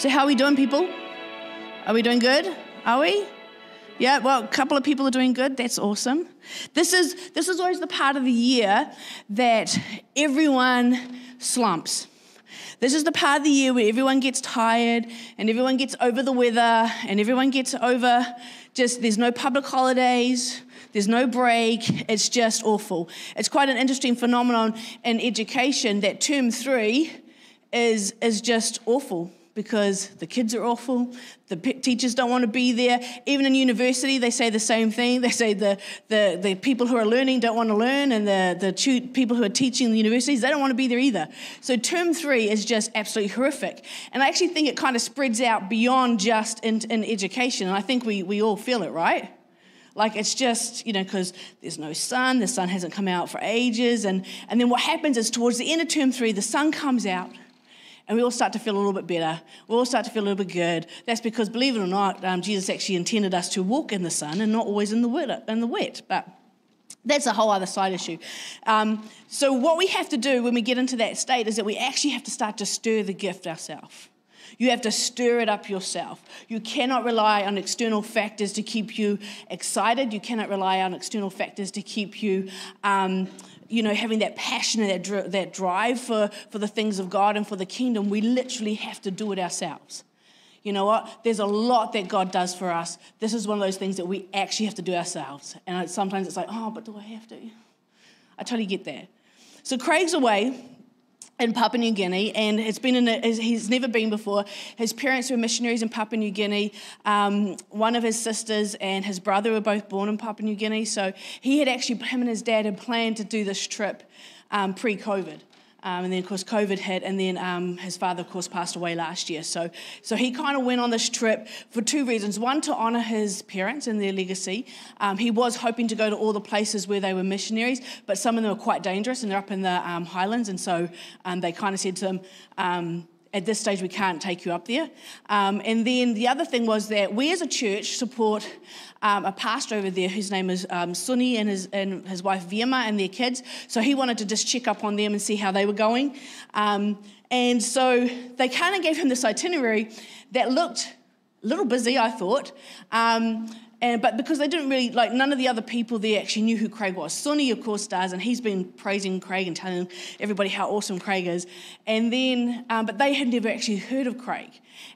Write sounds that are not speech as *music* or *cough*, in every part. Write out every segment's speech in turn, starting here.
So, how are we doing, people? Are we doing good? Are we? Yeah, well, a couple of people are doing good. That's awesome. This is, this is always the part of the year that everyone slumps. This is the part of the year where everyone gets tired and everyone gets over the weather and everyone gets over just, there's no public holidays, there's no break, it's just awful. It's quite an interesting phenomenon in education that term three is, is just awful because the kids are awful, the teachers don't want to be there. Even in university, they say the same thing. They say the, the, the people who are learning don't want to learn, and the, the people who are teaching in the universities, they don't want to be there either. So, term three is just absolutely horrific. And I actually think it kind of spreads out beyond just in, in education. And I think we, we all feel it, right? Like it's just, you know, because there's no sun, the sun hasn't come out for ages. And, and then what happens is towards the end of term three, the sun comes out and we all start to feel a little bit better. We all start to feel a little bit good. That's because, believe it or not, um, Jesus actually intended us to walk in the sun and not always in the wet. In the wet. But that's a whole other side issue. Um, so, what we have to do when we get into that state is that we actually have to start to stir the gift ourselves. You have to stir it up yourself. You cannot rely on external factors to keep you excited. You cannot rely on external factors to keep you. Um, you know, having that passion and that, that drive for, for the things of God and for the kingdom, we literally have to do it ourselves. You know what? There's a lot that God does for us. This is one of those things that we actually have to do ourselves. And sometimes it's like, oh, but do I have to? I totally get that. So Craig's away in Papua New Guinea, and it's been in a, he's never been before. His parents were missionaries in Papua New Guinea. Um, one of his sisters and his brother were both born in Papua New Guinea, so he had actually, him and his dad had planned to do this trip um, pre COVID. Um, and then, of course, COVID hit, and then um, his father, of course, passed away last year. So, so he kind of went on this trip for two reasons. One, to honour his parents and their legacy. Um, he was hoping to go to all the places where they were missionaries, but some of them were quite dangerous, and they're up in the um, highlands. And so um, they kind of said to him, um, at this stage, we can't take you up there. Um, and then the other thing was that we as a church support um, a pastor over there whose name is um, Sunni and his, and his wife Vima and their kids. So he wanted to just check up on them and see how they were going. Um, and so they kind of gave him this itinerary that looked a little busy, I thought. And, but because they didn't really, like, none of the other people there actually knew who Craig was. Sonny, of course, does, and he's been praising Craig and telling everybody how awesome Craig is. And then, um, but they had never actually heard of Craig.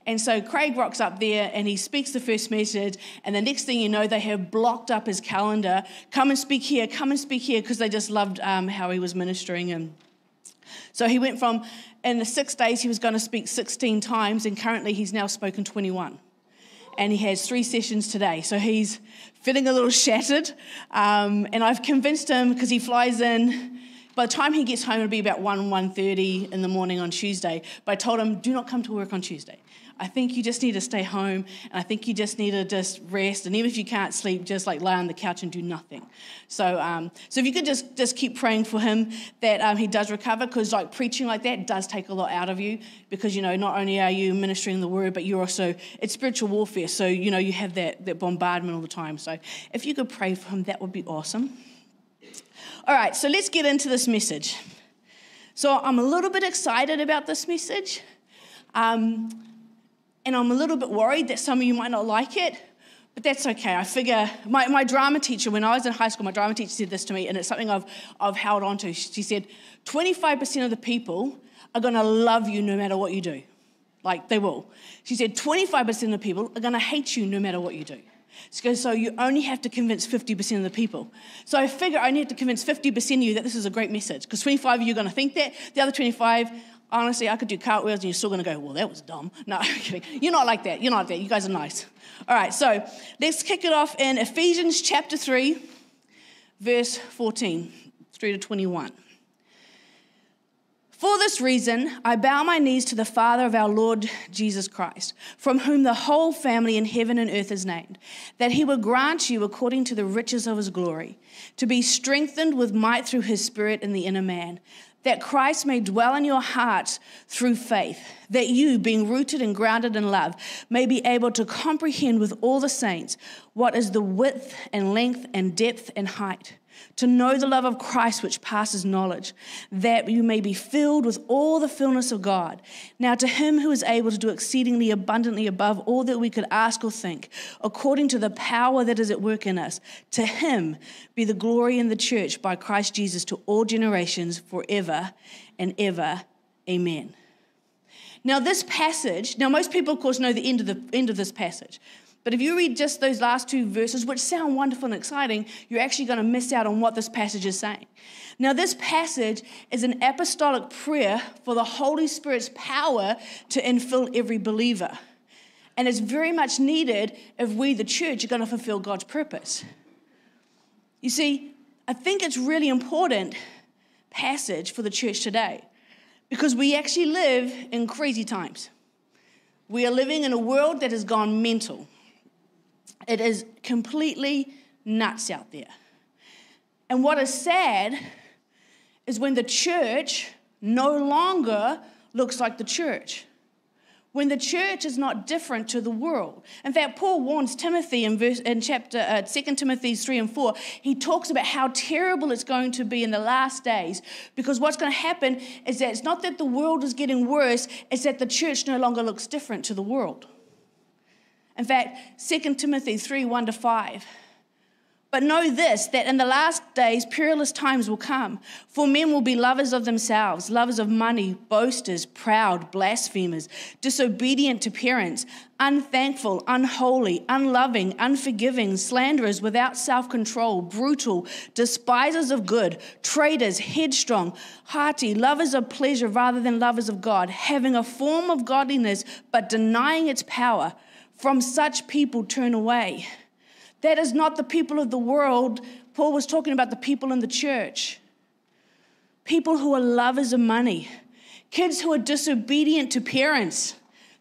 And so Craig rocks up there and he speaks the first message, and the next thing you know, they have blocked up his calendar. Come and speak here, come and speak here, because they just loved um, how he was ministering. And so he went from, in the six days, he was going to speak 16 times, and currently he's now spoken 21 and he has three sessions today. So he's feeling a little shattered. Um, and I've convinced him because he flies in. By the time he gets home, it'll be about 1, 1.30 in the morning on Tuesday. But I told him, do not come to work on Tuesday. I think you just need to stay home and I think you just need to just rest. And even if you can't sleep, just like lie on the couch and do nothing. So, um, so if you could just, just keep praying for him that um, he does recover, because like preaching like that does take a lot out of you because, you know, not only are you ministering the word, but you're also, it's spiritual warfare. So, you know, you have that, that bombardment all the time. So if you could pray for him, that would be awesome. All right, so let's get into this message. So I'm a little bit excited about this message. Um, and I'm a little bit worried that some of you might not like it, but that's okay. I figure my, my drama teacher, when I was in high school, my drama teacher said this to me, and it's something I've, I've held on to. She said, 25% of the people are going to love you no matter what you do. Like they will. She said, 25% of the people are going to hate you no matter what you do. She goes, so you only have to convince 50% of the people. So I figure I need to convince 50% of you that this is a great message, because 25 of you are going to think that. The other 25, honestly, I could do cartwheels and you're still gonna go, well, that was dumb. *laughs* No, I'm kidding. You're not like that. You're not like that. You guys are nice. All right, so let's kick it off in Ephesians chapter 3, verse 14, 3 to 21. For this reason, I bow my knees to the Father of our Lord Jesus Christ, from whom the whole family in heaven and earth is named, that he would grant you, according to the riches of his glory, to be strengthened with might through his Spirit in the inner man that Christ may dwell in your hearts through faith, that you, being rooted and grounded in love, may be able to comprehend with all the saints what is the width and length and depth and height to know the love of Christ which passes knowledge, that you may be filled with all the fullness of God. Now, to him who is able to do exceedingly abundantly above all that we could ask or think, according to the power that is at work in us, to him be the glory in the church by Christ Jesus to all generations forever and ever. Amen. Now, this passage, now most people, of course, know the end of, the end of this passage. But if you read just those last two verses, which sound wonderful and exciting, you're actually going to miss out on what this passage is saying. Now, this passage is an apostolic prayer for the Holy Spirit's power to infill every believer. And it's very much needed if we, the church, are going to fulfill God's purpose. You see, I think it's really important passage for the church today because we actually live in crazy times. We are living in a world that has gone mental. It is completely nuts out there. And what is sad is when the church no longer looks like the church. When the church is not different to the world. In fact, Paul warns Timothy in, verse, in chapter uh, 2 Timothy 3 and 4. He talks about how terrible it's going to be in the last days because what's going to happen is that it's not that the world is getting worse, it's that the church no longer looks different to the world. In fact, 2 Timothy 3 1 to 5. But know this that in the last days perilous times will come. For men will be lovers of themselves, lovers of money, boasters, proud, blasphemers, disobedient to parents, unthankful, unholy, unloving, unforgiving, slanderers, without self control, brutal, despisers of good, traitors, headstrong, hearty, lovers of pleasure rather than lovers of God, having a form of godliness but denying its power. From such people turn away. That is not the people of the world. Paul was talking about the people in the church. People who are lovers of money, kids who are disobedient to parents,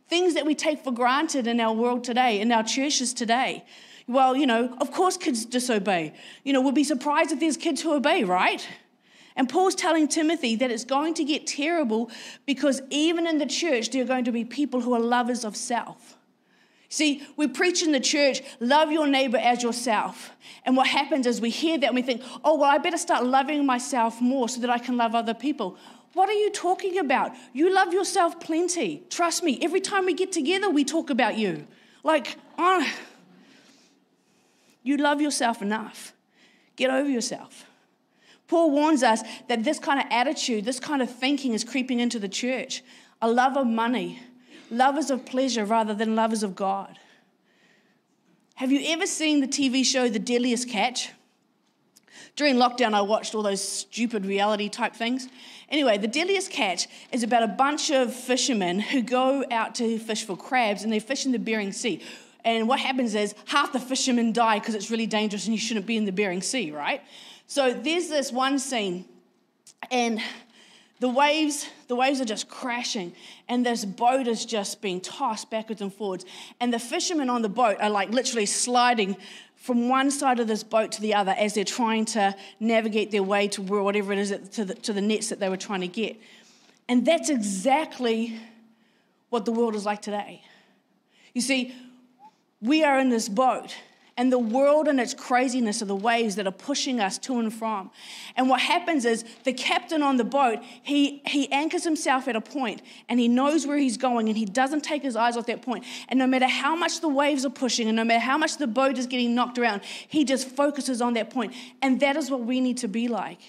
things that we take for granted in our world today, in our churches today. Well, you know, of course kids disobey. You know, we'll be surprised if there's kids who obey, right? And Paul's telling Timothy that it's going to get terrible because even in the church, there are going to be people who are lovers of self. See, we preach in the church, love your neighbor as yourself. And what happens is we hear that and we think, oh, well, I better start loving myself more so that I can love other people. What are you talking about? You love yourself plenty. Trust me, every time we get together, we talk about you. Like, oh, you love yourself enough. Get over yourself. Paul warns us that this kind of attitude, this kind of thinking is creeping into the church. A love of money, lovers of pleasure rather than lovers of God. Have you ever seen the TV show The Deadliest Catch? During lockdown, I watched all those stupid reality type things. Anyway, The Deadliest Catch is about a bunch of fishermen who go out to fish for crabs and they fish in the Bering Sea. And what happens is half the fishermen die because it's really dangerous and you shouldn't be in the Bering Sea, right? So there's this one scene, and the waves, the waves are just crashing, and this boat is just being tossed backwards and forwards. And the fishermen on the boat are like literally sliding from one side of this boat to the other as they're trying to navigate their way to whatever it is to the, to the nets that they were trying to get. And that's exactly what the world is like today. You see, we are in this boat and the world and its craziness are the waves that are pushing us to and from. And what happens is the captain on the boat, he, he anchors himself at a point and he knows where he's going and he doesn't take his eyes off that point. And no matter how much the waves are pushing and no matter how much the boat is getting knocked around, he just focuses on that point. And that is what we need to be like.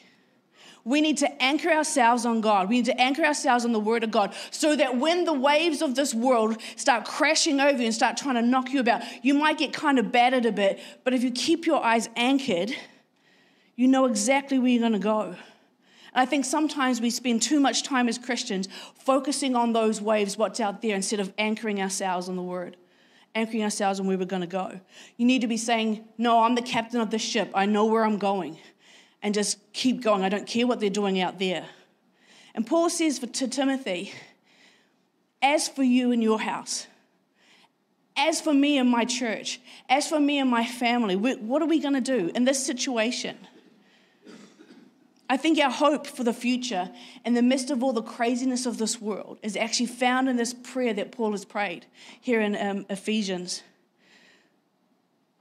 We need to anchor ourselves on God. We need to anchor ourselves on the Word of God so that when the waves of this world start crashing over you and start trying to knock you about, you might get kind of battered a bit, but if you keep your eyes anchored, you know exactly where you're going to go. I think sometimes we spend too much time as Christians focusing on those waves, what's out there, instead of anchoring ourselves on the Word anchoring ourselves on where we're going to go. You need to be saying, No, I'm the captain of the ship. I know where I'm going and just keep going. I don't care what they're doing out there. And Paul says for, to Timothy, as for you and your house, as for me and my church, as for me and my family, what are we going to do in this situation? I think our hope for the future in the midst of all the craziness of this world is actually found in this prayer that Paul has prayed here in um, Ephesians.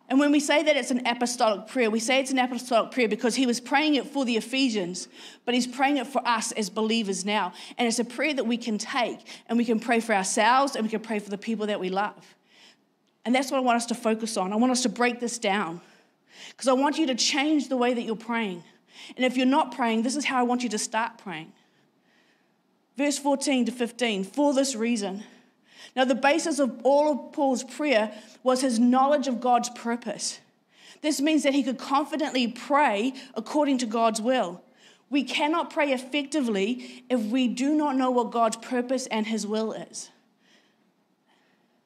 And when we say that it's an apostolic prayer, we say it's an apostolic prayer because he was praying it for the Ephesians, but he's praying it for us as believers now. And it's a prayer that we can take and we can pray for ourselves and we can pray for the people that we love. And that's what I want us to focus on. I want us to break this down because I want you to change the way that you're praying. And if you're not praying, this is how I want you to start praying. Verse 14 to 15, for this reason. Now, the basis of all of Paul's prayer was his knowledge of God's purpose. This means that he could confidently pray according to God's will. We cannot pray effectively if we do not know what God's purpose and his will is.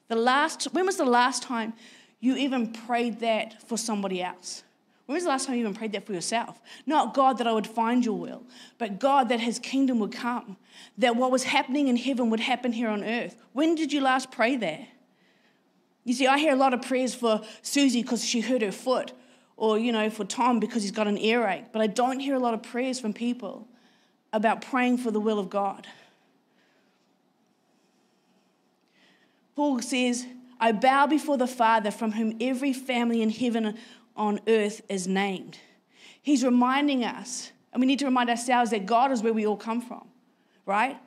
The last, when was the last time you even prayed that for somebody else? When was the last time you even prayed that for yourself? Not God that I would find your will, but God that his kingdom would come, that what was happening in heaven would happen here on earth. When did you last pray there? You see, I hear a lot of prayers for Susie because she hurt her foot, or, you know, for Tom because he's got an earache, but I don't hear a lot of prayers from people about praying for the will of God. Paul says, I bow before the Father from whom every family in heaven on earth is named. He's reminding us, and we need to remind ourselves that God is where we all come from, right?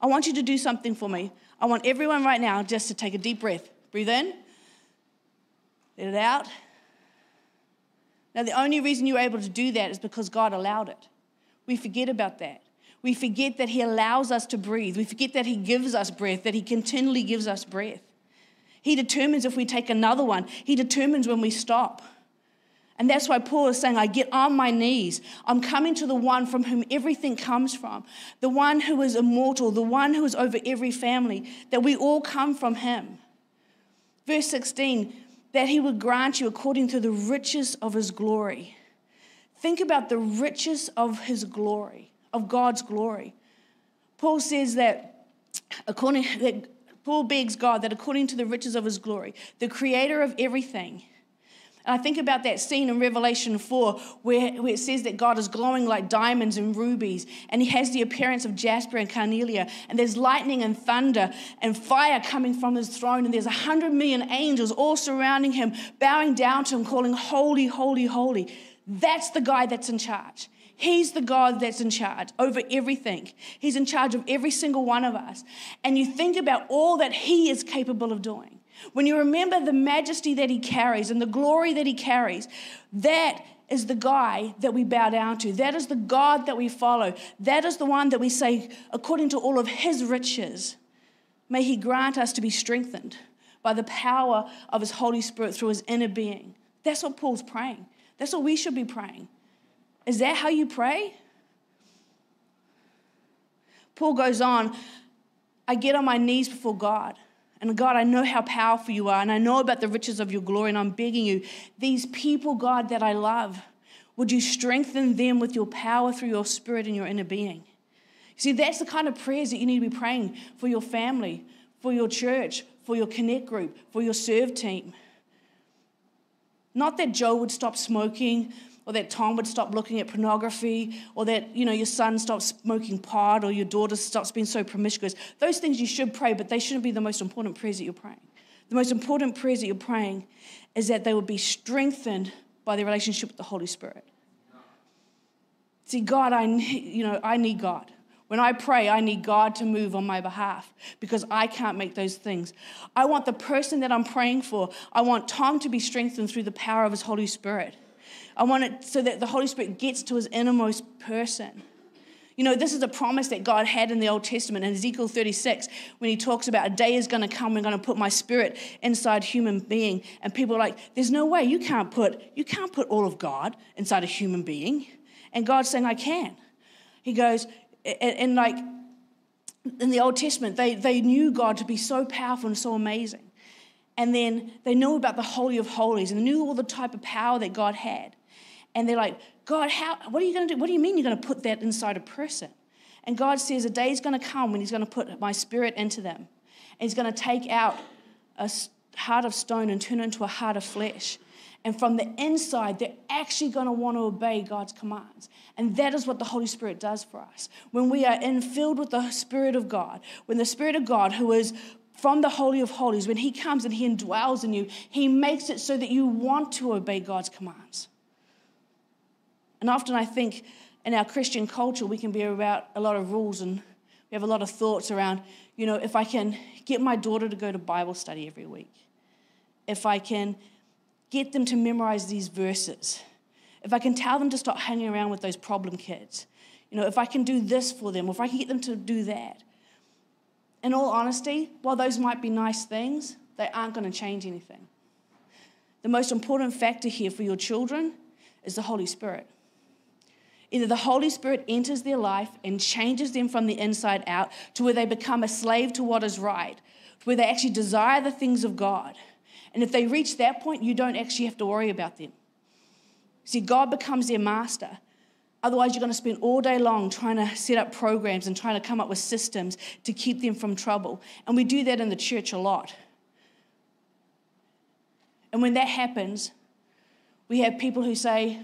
I want you to do something for me. I want everyone right now just to take a deep breath. Breathe in, let it out. Now, the only reason you're able to do that is because God allowed it. We forget about that. We forget that He allows us to breathe. We forget that He gives us breath, that He continually gives us breath. He determines if we take another one, He determines when we stop. And that's why Paul is saying, I get on my knees. I'm coming to the one from whom everything comes from, the one who is immortal, the one who is over every family, that we all come from him. Verse 16, that he would grant you according to the riches of his glory. Think about the riches of his glory, of God's glory. Paul says that according that Paul begs God that according to the riches of his glory, the creator of everything, and I think about that scene in Revelation 4 where, where, it says that God is glowing like diamonds and rubies, and he has the appearance of jasper and carnelian, and there's lightning and thunder and fire coming from his throne, and there's a hundred million angels all surrounding him, bowing down to him, calling, Holy, holy, holy. That's the guy that's in charge. He's the God that's in charge over everything. He's in charge of every single one of us. And you think about all that He is capable of doing. When you remember the majesty that He carries and the glory that He carries, that is the guy that we bow down to. That is the God that we follow. That is the one that we say, according to all of His riches, may He grant us to be strengthened by the power of His Holy Spirit through His inner being. That's what Paul's praying. That's what we should be praying. Is that how you pray? Paul goes on, I get on my knees before God. And God, I know how powerful you are, and I know about the riches of your glory, and I'm begging you, these people, God, that I love, would you strengthen them with your power through your spirit and your inner being? See, that's the kind of prayers that you need to be praying for your family, for your church, for your connect group, for your serve team. Not that Joe would stop smoking, or that Tom would stop looking at pornography, or that you know your son stops smoking pot, or your daughter stops being so promiscuous. Those things you should pray, but they shouldn't be the most important prayers that you're praying. The most important prayers that you're praying is that they would be strengthened by their relationship with the Holy Spirit. See, God, I need, you know, I need God. When I pray, I need God to move on my behalf because I can't make those things. I want the person that I'm praying for, I want Tom to be strengthened through the power of his Holy Spirit. I want it so that the Holy Spirit gets to his innermost person. You know, this is a promise that God had in the Old Testament in Ezekiel 36 when he talks about a day is going to come, I'm going to put my spirit inside human being. And people are like, there's no way you can't put, you can't put all of God inside a human being. And God's saying, I can. He goes, and, like in the Old Testament, they, they knew God to be so powerful and so amazing. And then they knew about the Holy of Holies and knew all the type of power that God had. And they're like, God, how, what are you going to do? What do you mean you're going to put that inside a person? And God says a day is going to come when He's going to put my spirit into them. And He's going to take out a heart of stone and turn it into a heart of flesh. And from the inside, they're actually going to want to obey God's commands. And that is what the Holy Spirit does for us. When we are in, filled with the Spirit of God, when the Spirit of God, who is from the Holy of Holies, when He comes and He indwells in you, He makes it so that you want to obey God's commands. And often I think in our Christian culture, we can be about a lot of rules and we have a lot of thoughts around, you know, if I can get my daughter to go to Bible study every week, if I can get them to memorize these verses, if I can tell them to stop hanging around with those problem kids, you know, if I can do this for them, or if I can get them to do that. In all honesty, while those might be nice things, they aren't going to change anything. The most important factor here for your children is the Holy Spirit. Either the Holy Spirit enters their life and changes them from the inside out to where they become a slave to what is right, where they actually desire the things of God. And if they reach that point, you don't actually have to worry about them. See, God becomes their master. Otherwise, you're going to spend all day long trying to set up programs and trying to come up with systems to keep them from trouble. And we do that in the church a lot. And when that happens, we have people who say,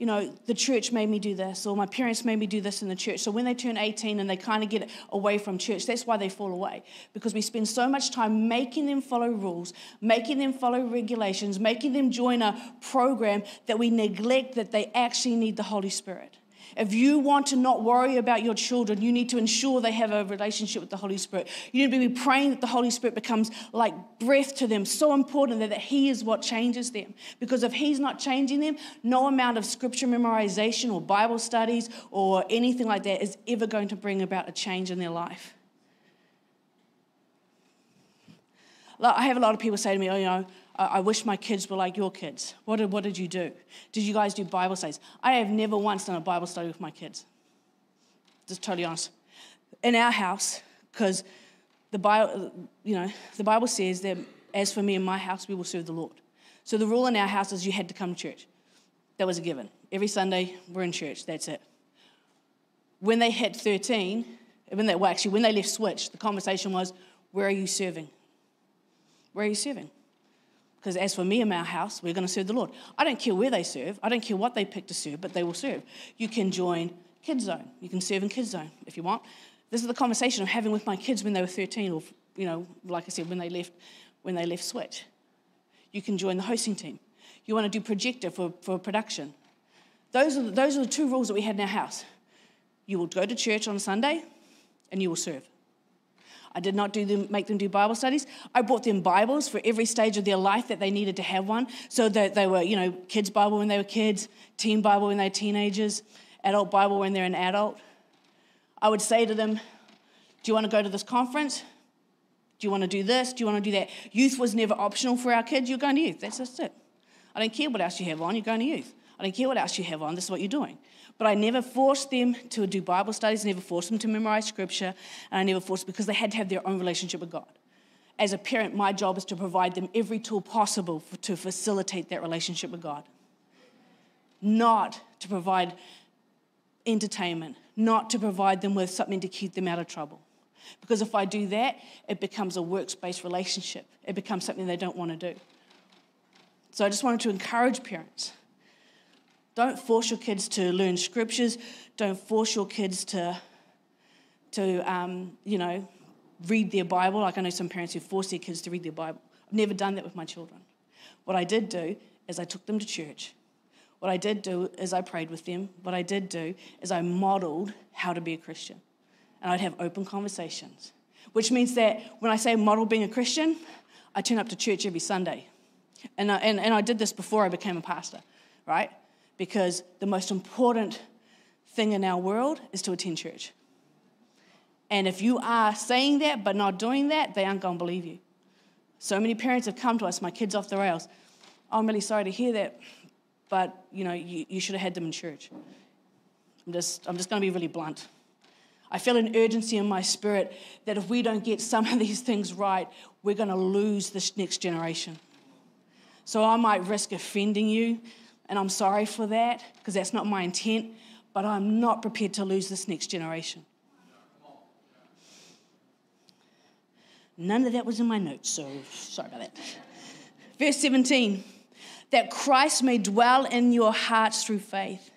you know, the church made me do this, or my parents made me do this in the church. So when they turn 18 and they kind of get away from church, that's why they fall away. Because we spend so much time making them follow rules, making them follow regulations, making them join a program that we neglect that they actually need the Holy Spirit. If you want to not worry about your children, you need to ensure they have a relationship with the Holy Spirit. You need to be praying that the Holy Spirit becomes like breath to them, so important that, that He is what changes them. Because if He's not changing them, no amount of scripture memorization or Bible studies or anything like that is ever going to bring about a change in their life. I have a lot of people say to me, oh, you know, I wish my kids were like your kids. What did, what did you do? Did you guys do Bible studies? I have never once done a Bible study with my kids. Just totally honest. In our house, because the Bible, you know, the Bible says that as for me and my house, we will serve the Lord. So the rule in our house is you had to come to church. That was a given. Every Sunday, we're in church. That's it. When they hit 13, when they, well, actually, when they left Switch, the conversation was, where are you serving? Where are you serving? Because as for me and my house, we're going to serve the Lord. I don't care where they serve. I don't care what they pick to serve, but they will serve. You can join Kids Zone. You can serve in Kids Zone if you want. This is the conversation I'm having with my kids when they were 13, or you know, like I said, when they left, when they left Switch. You can join the hosting team. You want to do projector for, for production. Those are, the, those are the two rules that we had in our house. You will go to church on Sunday, and you will serve. I did not do them, make them do Bible studies. I bought them Bibles for every stage of their life that they needed to have one. So that they were, you know, kids' Bible when they were kids, teen Bible when they were teenagers, adult Bible when they're an adult. I would say to them, Do you want to go to this conference? Do you want to do this? Do you want to do that? Youth was never optional for our kids. You're going to youth. That's just it. I don't care what else you have on. You're going to youth. I don't care what else you have on. This is what you're doing. But I never forced them to do Bible studies, never forced them to memorize scripture, and I never forced because they had to have their own relationship with God. As a parent, my job is to provide them every tool possible for, to facilitate that relationship with God. Not to provide entertainment, not to provide them with something to keep them out of trouble. Because if I do that, it becomes a works based relationship. It becomes something they don't want to do. So I just wanted to encourage parents don't force your kids to learn scriptures. Don't force your kids to, to um, you know, read their Bible. Like I know some parents who force their kids to read their Bible. I've never done that with my children. What I did do is I took them to church. What I did do is I prayed with them. What I did do is I modeled how to be a Christian. And I'd have open conversations, which means that when I say model being a Christian, I turn up to church every Sunday. And I, and, and I did this before I became a pastor, right? Because the most important thing in our world is to attend church. And if you are saying that but not doing that, they aren't going to believe you. So many parents have come to us, my kid's off the rails. I'm really sorry to hear that, but you know, you, you should have had them in church. I'm just, I'm just going to be really blunt. I feel an urgency in my spirit that if we don't get some of these things right, we're going to lose this next generation. So I might risk offending you and I'm sorry for that because that's not my intent, but I'm not prepared to lose this next generation. None of that was in my notes, so sorry about that. Verse 17 that Christ may dwell in your hearts through faith.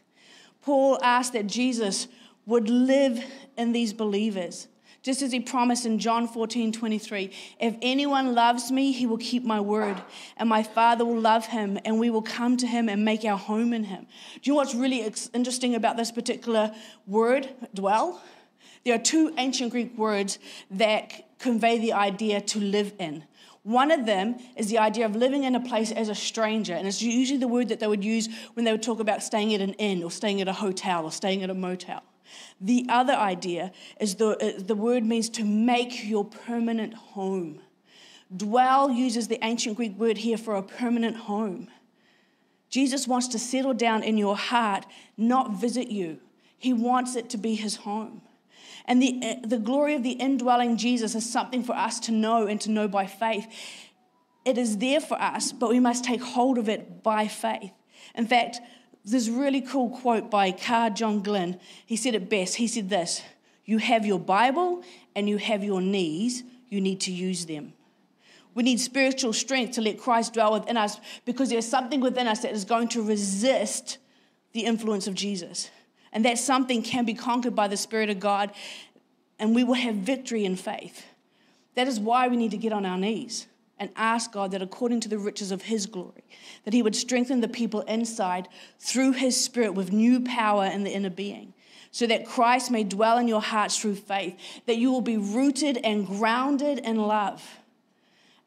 Paul asked that Jesus would live in these believers, Just as he promised in John 14, 23, if anyone loves me, he will keep my word, and my Father will love him, and we will come to him and make our home in him. Do you know what's really interesting about this particular word, dwell? There are two ancient Greek words that convey the idea to live in. One of them is the idea of living in a place as a stranger, and it's usually the word that they would use when they would talk about staying at an inn or staying at a hotel or staying at a motel. The other idea is the, uh, the word means to make your permanent home. Dwell uses the ancient Greek word here for a permanent home. Jesus wants to settle down in your heart, not visit you. He wants it to be his home. And the, uh, the glory of the indwelling Jesus is something for us to know and to know by faith. It is there for us, but we must take hold of it by faith. In fact, this really cool quote by Carr John Glynn. He said it best. He said this You have your Bible and you have your knees, you need to use them. We need spiritual strength to let Christ dwell within us because there's something within us that is going to resist the influence of Jesus. And that something can be conquered by the Spirit of God, and we will have victory in faith. That is why we need to get on our knees and ask God that according to the riches of his glory, that he would strengthen the people inside through his spirit with new power in the inner being, so that Christ may dwell in your hearts through faith, that you will be rooted and grounded in love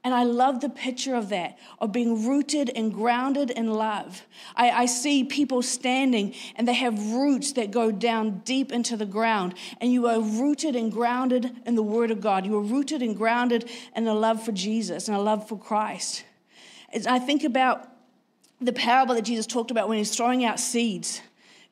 and I love the picture of that, of being rooted and grounded in love. I, I, see people standing and they have roots that go down deep into the ground. And you are rooted and grounded in the Word of God. You are rooted and grounded in a love for Jesus and a love for Christ. As I think about the parable that Jesus talked about when he's throwing out seeds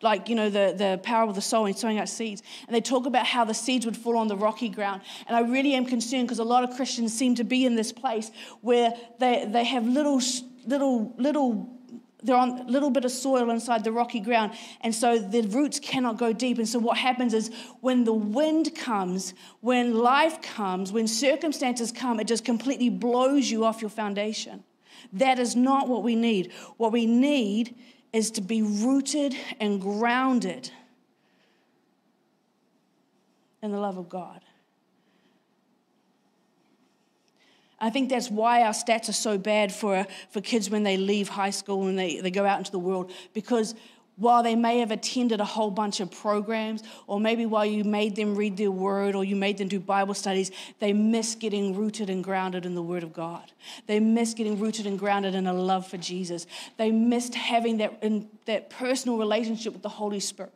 like, you know, the, the power of the soul and sowing out seeds. And they talk about how the seeds would fall on the rocky ground. And I really am concerned because a lot of Christians seem to be in this place where they, they have little, little, little they're on a little bit of soil inside the rocky ground and so the roots cannot go deep and so what happens is when the wind comes when life comes when circumstances come it just completely blows you off your foundation that is not what we need what we need is to be rooted and grounded in the love of God. I think that's why our stats are so bad for, for kids when they leave high school and they, they go out into the world because while they may have attended a whole bunch of programs, or maybe while you made them read their word or you made them do Bible studies, they miss getting rooted and grounded in the word of God. They miss getting rooted and grounded in a love for Jesus. They missed having that, in, that personal relationship with the Holy Spirit.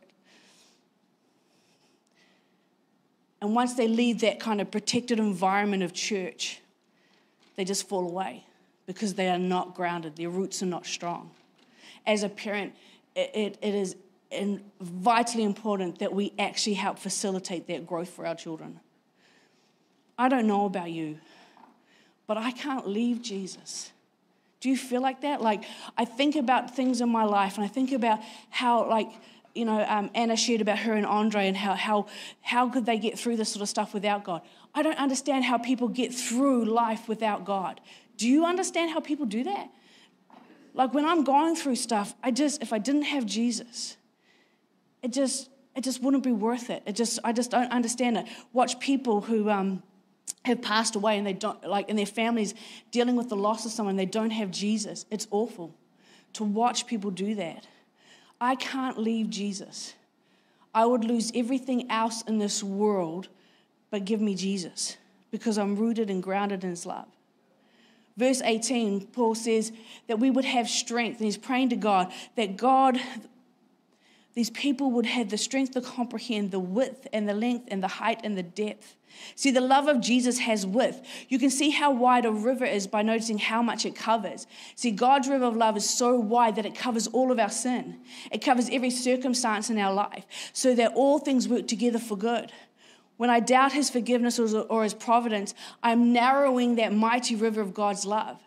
And once they leave that kind of protected environment of church, they just fall away because they are not grounded, their roots are not strong. As a parent, it, it is vitally important that we actually help facilitate that growth for our children. I don't know about you, but I can't leave Jesus. Do you feel like that? Like, I think about things in my life and I think about how, like, you know, um, Anna shared about her and Andre and how, how, how could they get through this sort of stuff without God. I don't understand how people get through life without God. Do you understand how people do that? Like when I'm going through stuff, I just, if I didn't have Jesus, it just, it just wouldn't be worth it. It just, I just don't understand it. Watch people who um, have passed away and they don't, like, and their families dealing with the loss of someone, they don't have Jesus. It's awful to watch people do that. I can't leave Jesus. I would lose everything else in this world, but give me Jesus because I'm rooted and grounded in his love. Verse 18, Paul says that we would have strength, and he's praying to God that God, these people would have the strength to comprehend the width and the length and the height and the depth. See, the love of Jesus has width. You can see how wide a river is by noticing how much it covers. See, God's river of love is so wide that it covers all of our sin, it covers every circumstance in our life, so that all things work together for good. When I doubt his forgiveness or his providence, I'm narrowing that mighty river of God's love.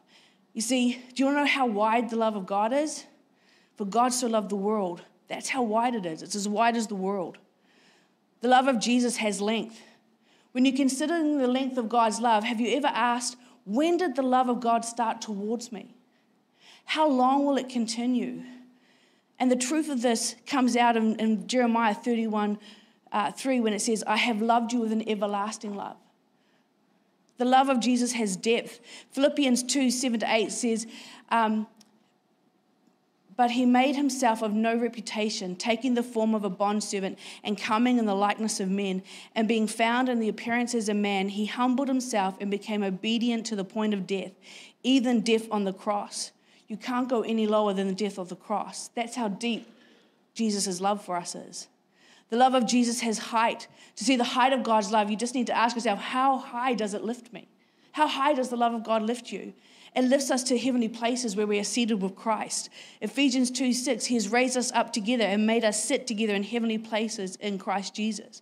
You see, do you want to know how wide the love of God is? For God so loved the world. That's how wide it is. It's as wide as the world. The love of Jesus has length. When you consider the length of God's love, have you ever asked, when did the love of God start towards me? How long will it continue? And the truth of this comes out in, in Jeremiah 31 uh, 3 when it says, I have loved you with an everlasting love. The love of Jesus has depth. Philippians 2 7 to 8 says, um, but he made himself of no reputation, taking the form of a bondservant and coming in the likeness of men. And being found in the appearance as a man, he humbled himself and became obedient to the point of death, even death on the cross. You can't go any lower than the death of the cross. That's how deep Jesus' love for us is. The love of Jesus has height. To see the height of God's love, you just need to ask yourself, how high does it lift me? How high does the love of God lift you? It lifts us to heavenly places where we are seated with Christ. Ephesians 2 6, He has raised us up together and made us sit together in heavenly places in Christ Jesus.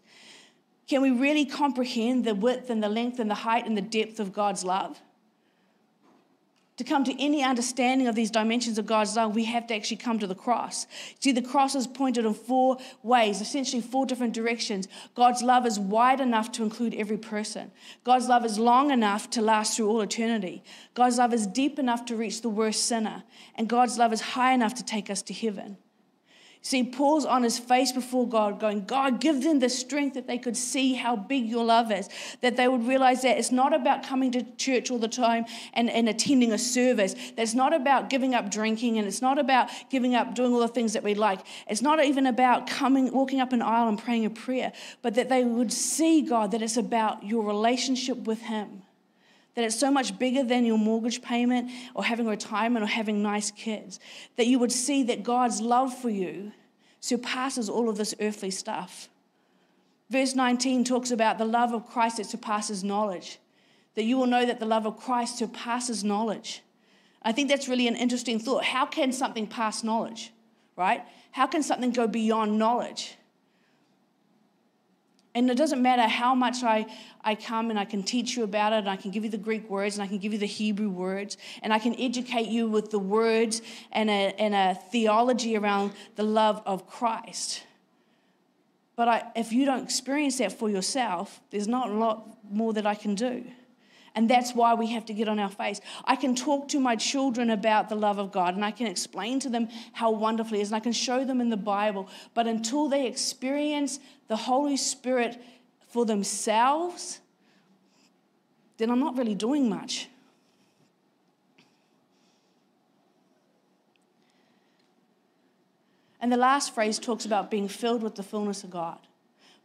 Can we really comprehend the width and the length and the height and the depth of God's love? To come to any understanding of these dimensions of God's love, we have to actually come to the cross. See, the cross is pointed in four ways, essentially four different directions. God's love is wide enough to include every person. God's love is long enough to last through all eternity. God's love is deep enough to reach the worst sinner. And God's love is high enough to take us to heaven. See, Paul's on his face before God, going, God, give them the strength that they could see how big your love is, that they would realize that it's not about coming to church all the time and, and attending a service, that it's not about giving up drinking, and it's not about giving up doing all the things that we like. It's not even about coming, walking up an aisle and praying a prayer, but that they would see, God, that it's about your relationship with Him that it's so much bigger than your mortgage payment or having retirement or having nice kids. That you would see that God's love for you surpasses all of this earthly stuff. Verse 19 talks about the love of Christ that surpasses knowledge. That you will know that the love of Christ surpasses knowledge. I think that's really an interesting thought. How can something pass knowledge, right? How can something go beyond knowledge? And it doesn't matter how much I, I come and I can teach you about it, and I can give you the Greek words, and I can give you the Hebrew words, and I can educate you with the words and a, and a theology around the love of Christ. But I, if you don't experience that for yourself, there's not a lot more that I can do. And that's why we have to get on our face. I can talk to my children about the love of God and I can explain to them how wonderful it is and I can show them in the Bible. But until they experience the Holy Spirit for themselves, then I'm not really doing much. And the last phrase talks about being filled with the fullness of God.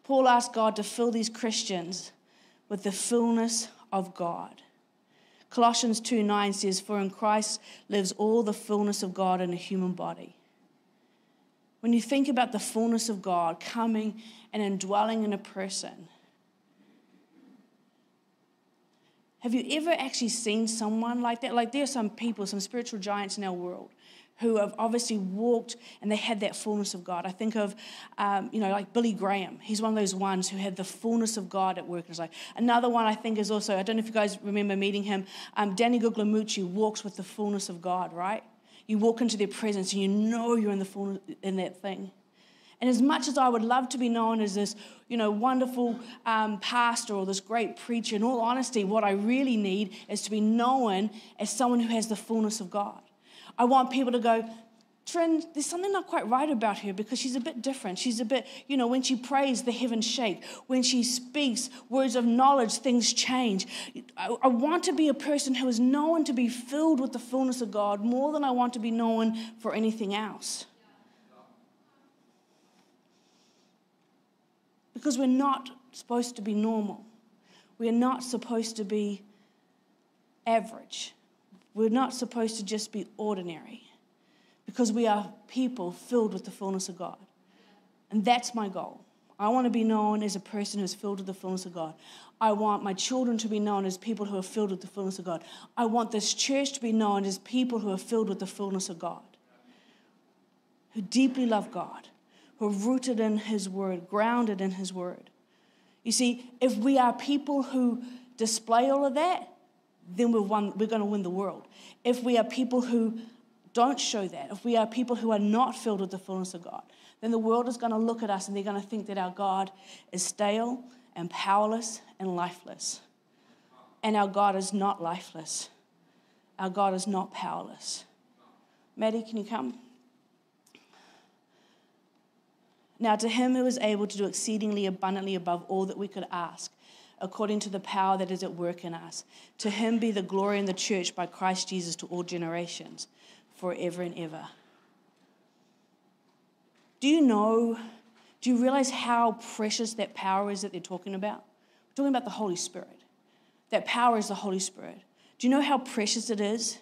Paul asked God to fill these Christians with the fullness of God. Colossians 2 9 says, For in Christ lives all the fullness of God in a human body. When you think about the fullness of God coming and indwelling in a person, have you ever actually seen someone like that? Like, there are some people, some spiritual giants in our world who have obviously walked and they had that fullness of God. I think of, um, you know, like Billy Graham. He's one of those ones who had the fullness of God at work in his life. Another one I think is also, I don't know if you guys remember meeting him, um, Danny Guglielmucci walks with the fullness of God, right? You walk into their presence and you know you're in the fullness, in that thing. And as much as I would love to be known as this, you know, wonderful um, pastor or this great preacher, in all honesty, what I really need is to be known as someone who has the fullness of God. I want people to go, Trin, there's something not quite right about her because she's a bit different. She's a bit, you know, when she prays, the heavens shake. When she speaks words of knowledge, things change. I, I, want to be a person who is known to be filled with the fullness of God more than I want to be known for anything else. Because we're not supposed to be normal, we're not supposed to be average. We're not supposed to just be ordinary because we are people filled with the fullness of God. And that's my goal. I want to be known as a person who's filled with the fullness of God. I want my children to be known as people who are filled with the fullness of God. I want this church to be known as people who are filled with the fullness of God, who deeply love God, who are rooted in His Word, grounded in His Word. You see, if we are people who display all of that, then we're, won, we're going to win the world. If we are people who don't show that, if we are people who are not filled with the fullness of God, then the world is going to look at us and they're going to think that our God is stale and powerless and lifeless. And our God is not lifeless. Our God is not powerless. Maddie, can you come? Now, to him who is able to do exceedingly abundantly above all that we could ask, according to the power that is at work in us, to him be the glory in the church by Christ Jesus to all generations, forever and ever. Do you know, do you realize how precious that power is that they're talking about? We're talking about the Holy Spirit. That power is the Holy Spirit. Do you know how precious it is,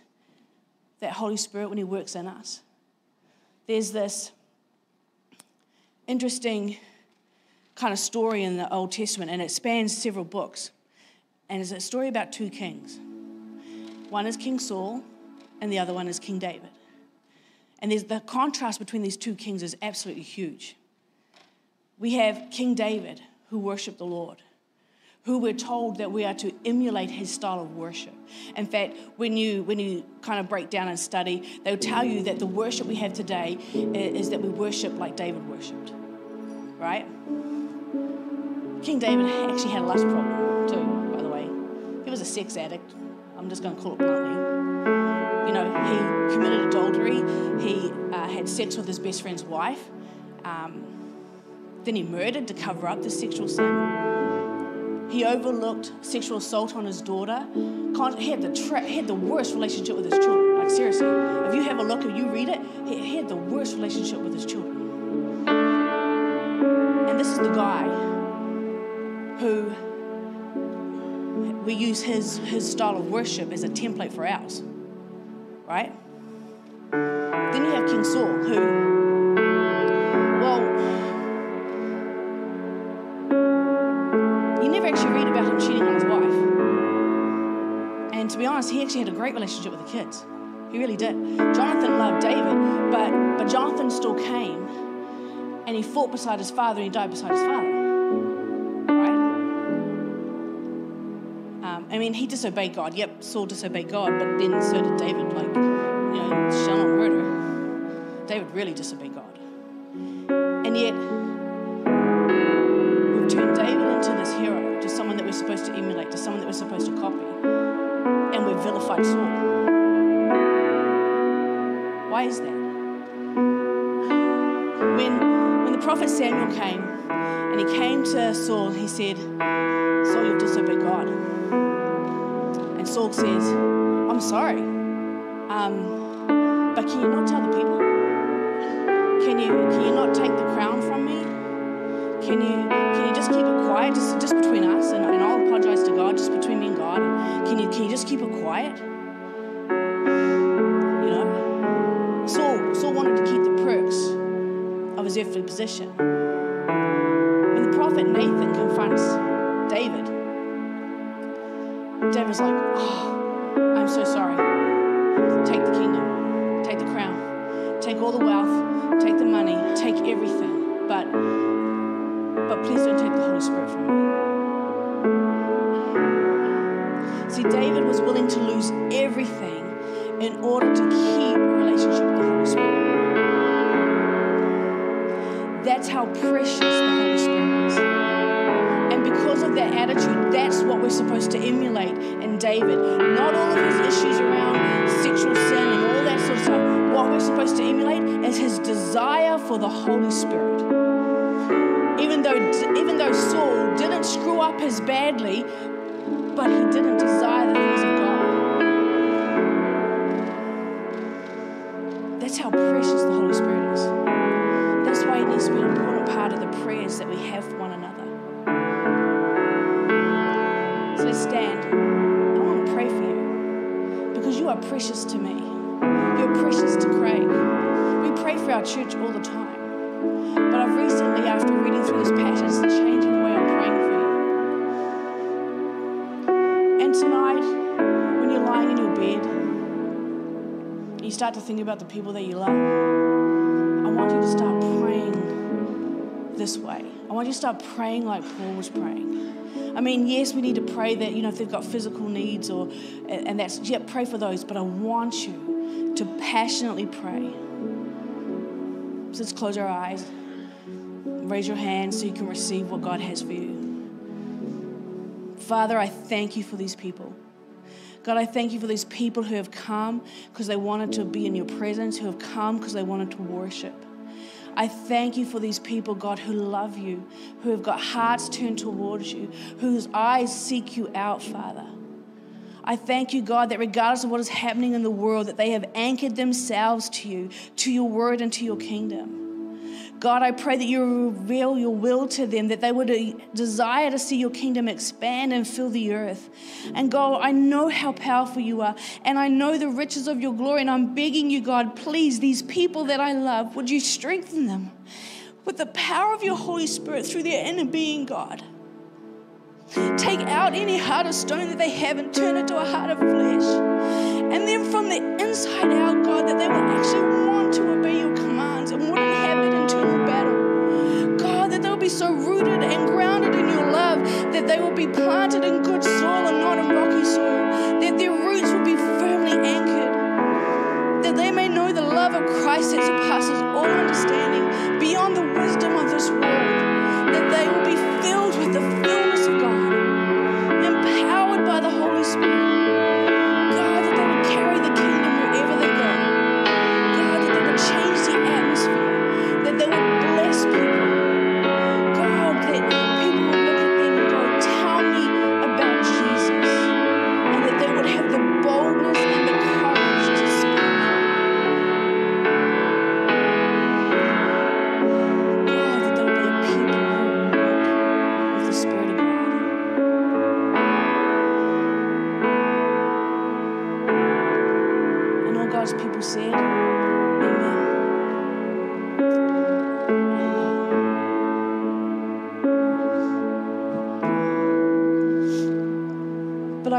that Holy Spirit, when He works in us? There's this interesting kind of story in the Old Testament, and it spans several books. And it's a story about two kings. One is King Saul, and the other one is King David. And the contrast between these two kings is absolutely huge. We have King David, who worshiped the Lord, who we're told that we are to emulate his style of worship. In fact, when you when you kind of break down and study, they'll tell you that the worship we have today is that we worship like David worshipped. Right? King David actually had a lust problem too, by the way. He was a sex addict. I'm just going to call it bluntly. You know, he committed adultery. He uh, had sex with his best friend's wife. Um, then he murdered to cover up the sexual sin. He overlooked sexual assault on his daughter. He had the, tra- he had the worst relationship with his children. Like, seriously, if you have a look, and you read it, he had the worst relationship with his children. And this is the guy who we use his, his style of worship as a template for ours, right? Then you have King Saul, who, well, you never actually read about him cheating on his wife. And to be honest, he actually had a great relationship with the kids. He really did. Jonathan loved David, but, but Jonathan still came and he fought beside his father and he died beside his father. I mean, he disobeyed God. Yep, Saul disobeyed God, but then so did David. Like, you know, shall not murder. David really disobeyed God. And yet, we've turned David into this hero, to someone that we're supposed to emulate, to someone that we're supposed to copy. And we've vilified Saul. Why is that? When, when the prophet Samuel came, and he came to Saul, he said, Saul, you've disobeyed God. Saul says, I'm sorry, um, but can you not tell the people? Can you, can you not take the crown from me? Can you, can you just keep it quiet, just, just between us? And, and I'll apologize to God, just between me and God. Can you, can you just keep it quiet? You know? Saul, Saul wanted to keep the perks of his earthly position. When the prophet Nathan confronts David's like, oh, I'm so sorry. Take the kingdom, take the crown, take all the wealth, take the money, take everything. But but please don't take the Holy Spirit from me. See, David was willing to lose everything in order to keep a relationship with the Holy Spirit. That's how precious the Holy Spirit is. That attitude, that's what we're supposed to emulate in David. Not all of his issues around sexual sin and all that sort of stuff. What we're supposed to emulate is his desire for the Holy Spirit. Even though, even though Saul didn't screw up as badly, but he didn't desire the things of God. That's how precious the Holy Spirit is. That's why it needs to be an important part of the prayers that we have for one another. Stand. I want to pray for you because you are precious to me. You're precious to Craig. We pray for our church all the time. But I've recently, after reading through this passage, changing the way I'm praying for you. And tonight, when you're lying in your bed, you start to think about the people that you love. I want you to start praying this way. I want you to start praying like Paul was praying. I mean, yes, we need to pray that, you know, if they've got physical needs or, and that's, yeah, pray for those, but I want you to passionately pray. So let's close our eyes. Raise your hand so you can receive what God has for you. Father, I thank you for these people. God, I thank you for these people who have come because they wanted to be in your presence, who have come because they wanted to worship. I thank you for these people, God, who love you, who have got hearts turned towards you, whose eyes seek you out, Father. I thank you, God, that regardless of what is happening in the world, that they have anchored themselves to you, to your word, and to your kingdom. God, I pray that you reveal your will to them, that they would uh, desire to see your kingdom expand and fill the earth. And God, I know how powerful you are, and I know the riches of your glory, and I'm begging you, God, please, these people that I love, would you strengthen them with the power of your Holy Spirit through their inner being, God. Take out any heart of stone that they have and turn it to a heart of flesh. And then from the inside out, God, that they will actually want to obey your commands and want to be so rooted and grounded in your love that they will be planted in good soil and not in rocky soil. That their roots will be firmly anchored. That they may know the love of Christ that surpasses all understanding beyond the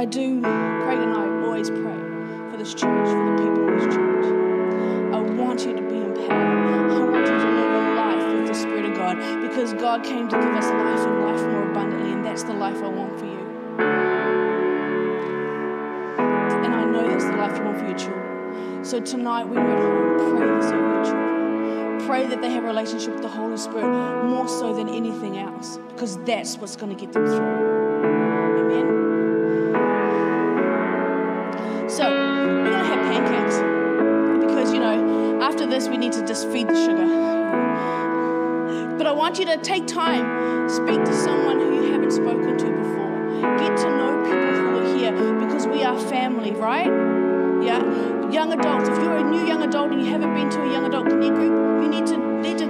I do, Craig and I always pray for this church, for the people of this church. I want you to be empowered. I want you to live a life with the Spirit of God because God came to give us life and life more abundantly, and that's the life I want for you. And I know that's the life you want for your children. So tonight, when you're at home, pray this over your children. Pray that they have a relationship with the Holy Spirit more so than anything else, because that's what's going to get them through. This, we need to just feed the sugar. But I want you to take time, speak to someone who you haven't spoken to before. Get to know people who are here because we are family, right? Yeah. Young adults, if you're a new young adult and you haven't been to a young adult connect group, you need to need to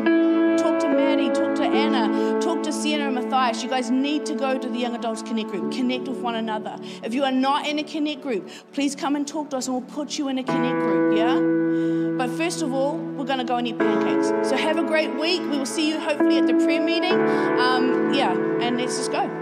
talk to Maddie, talk to Anna, talk to Sienna and Matthias. You guys need to go to the young adults connect group. Connect with one another. If you are not in a connect group, please come and talk to us and we'll put you in a connect group, yeah? But first of all, we're going to go and eat pancakes. So have a great week. We will see you hopefully at the prayer meeting. Um, yeah, and let's just go.